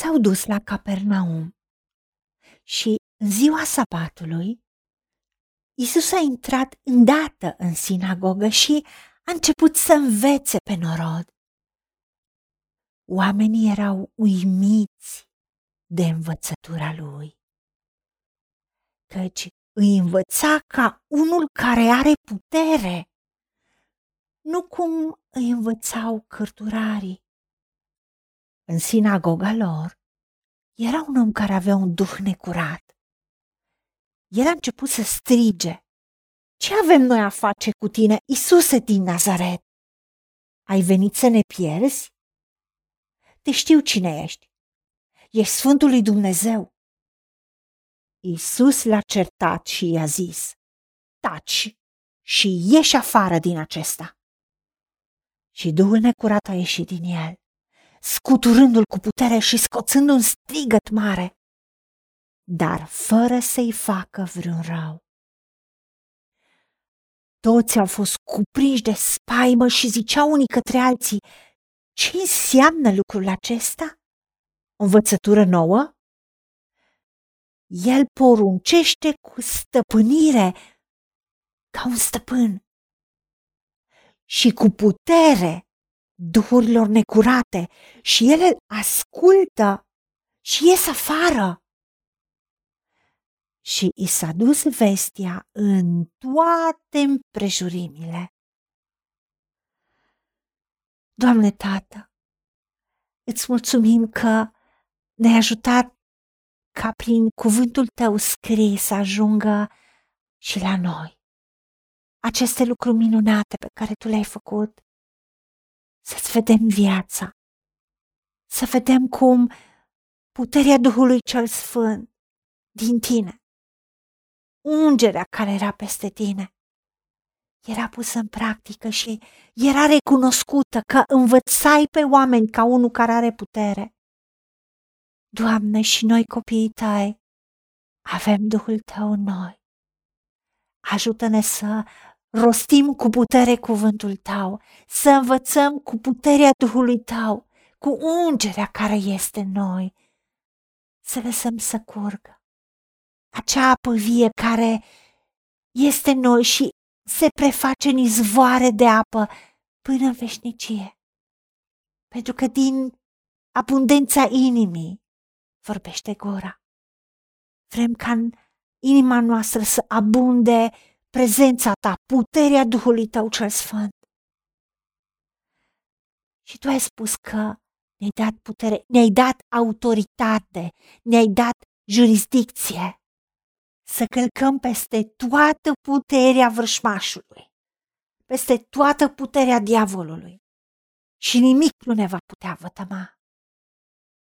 s-au dus la Capernaum și în ziua sabatului Isus a intrat îndată în sinagogă și a început să învețe pe norod. Oamenii erau uimiți de învățătura lui, căci îi învăța ca unul care are putere, nu cum îi învățau cărturarii. În sinagoga lor era un om care avea un duh necurat. El a început să strige. Ce avem noi a face cu tine, Isuse din Nazaret? Ai venit să ne pierzi? Te știu cine ești. Ești Sfântul lui Dumnezeu. Isus l-a certat și i-a zis, taci și ieși afară din acesta. Și Duhul necurat a ieșit din el, scuturându-l cu putere și scoțând un strigăt mare, dar fără să-i facă vreun rău. Toți au fost cuprinși de spaimă și ziceau unii către alții, ce înseamnă lucrul acesta? O învățătură nouă? El poruncește cu stăpânire ca un stăpân și cu putere duhurilor necurate și ele ascultă și ies afară. Și i s-a dus vestia în toate împrejurimile. Doamne Tată, îți mulțumim că ne-ai ajutat ca prin cuvântul Tău scris să ajungă și la noi. Aceste lucruri minunate pe care Tu le-ai făcut, să-ți vedem viața, să vedem cum puterea Duhului cel Sfânt din Tine, ungerea care era peste Tine, era pusă în practică și era recunoscută că învățai pe oameni ca unul care are putere. Doamne, și noi copiii tăi avem Duhul Tău în noi. Ajută-ne să rostim cu putere cuvântul Tău, să învățăm cu puterea Duhului Tău, cu ungerea care este în noi, să lăsăm să curgă. Acea apă vie care este în noi și se preface în izvoare de apă până în veșnicie. Pentru că din abundența inimii vorbește gura. Vrem ca în inima noastră să abunde prezența ta, puterea Duhului tău cel Sfânt. Și tu ai spus că ne-ai dat putere, ne-ai dat autoritate, ne-ai dat jurisdicție să călcăm peste toată puterea vrășmașului, peste toată puterea diavolului și nimic nu ne va putea vătăma.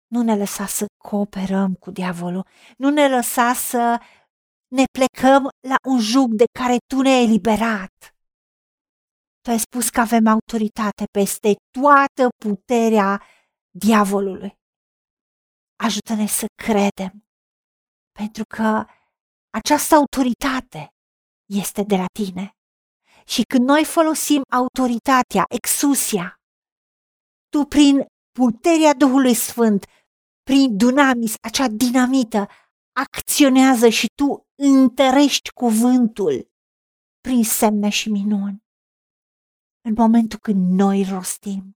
Nu ne lăsa să cooperăm cu diavolul, nu ne lăsa să ne plecăm la un jug de care tu ne-ai eliberat. Tu ai spus că avem autoritate peste toată puterea diavolului. Ajută-ne să credem, pentru că această autoritate este de la tine. Și când noi folosim autoritatea, exusia, tu prin puterea Duhului Sfânt, prin dunamis, acea dinamită, acționează și tu întărești cuvântul prin semne și minuni. În momentul când noi rostim,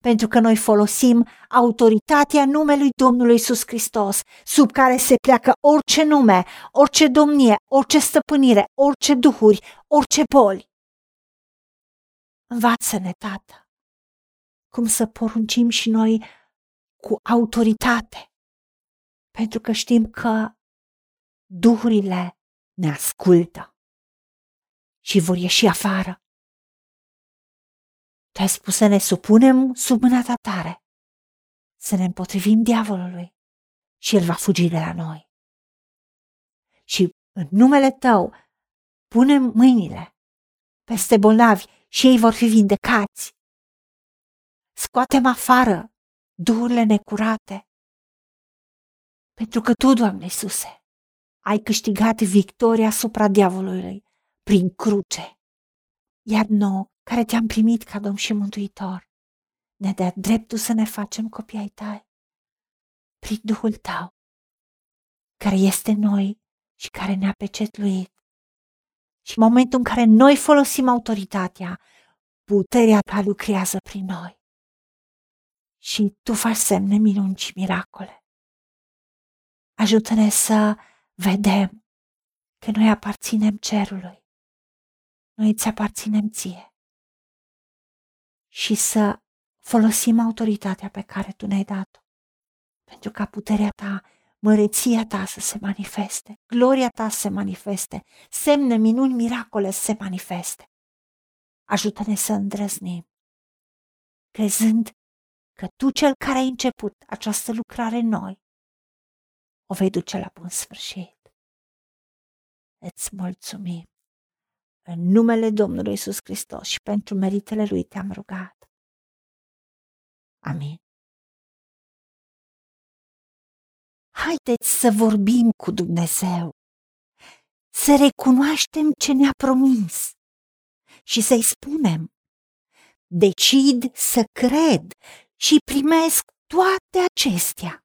pentru că noi folosim autoritatea numelui Domnului Isus Hristos, sub care se pleacă orice nume, orice domnie, orice stăpânire, orice duhuri, orice boli. Învață-ne, Tată, cum să poruncim și noi cu autoritate, pentru că știm că duhurile ne ascultă și vor ieși afară. Tu ai spus să ne supunem sub mâna ta tare, să ne împotrivim diavolului și el va fugi de la noi. Și în numele tău punem mâinile peste bolnavi și ei vor fi vindecați. Scoatem afară duhurile necurate. Pentru că Tu, Doamne Iisuse, ai câștigat victoria asupra diavolului prin cruce. Iar nouă, care te-am primit ca Domn și Mântuitor, ne dea dreptul să ne facem copii ai tăi. prin Duhul Tău, care este noi și care ne-a pecetluit. Și în momentul în care noi folosim autoritatea, puterea Ta lucrează prin noi. Și Tu faci semne, minuni și miracole. Ajută-ne să vedem că noi aparținem cerului. Noi îți aparținem ție. Și să folosim autoritatea pe care tu ne-ai dat-o. Pentru ca puterea ta, măreția ta să se manifeste, gloria ta să se manifeste, semne, minuni, miracole să se manifeste. Ajută-ne să îndrăznim, crezând că tu, cel care ai început această lucrare în noi, o vei duce la bun sfârșit. Îți mulțumim. În numele Domnului Isus Hristos și pentru meritele Lui te-am rugat. Amin. Haideți să vorbim cu Dumnezeu, să recunoaștem ce ne-a promis și să-i spunem, decid să cred și primesc toate acestea.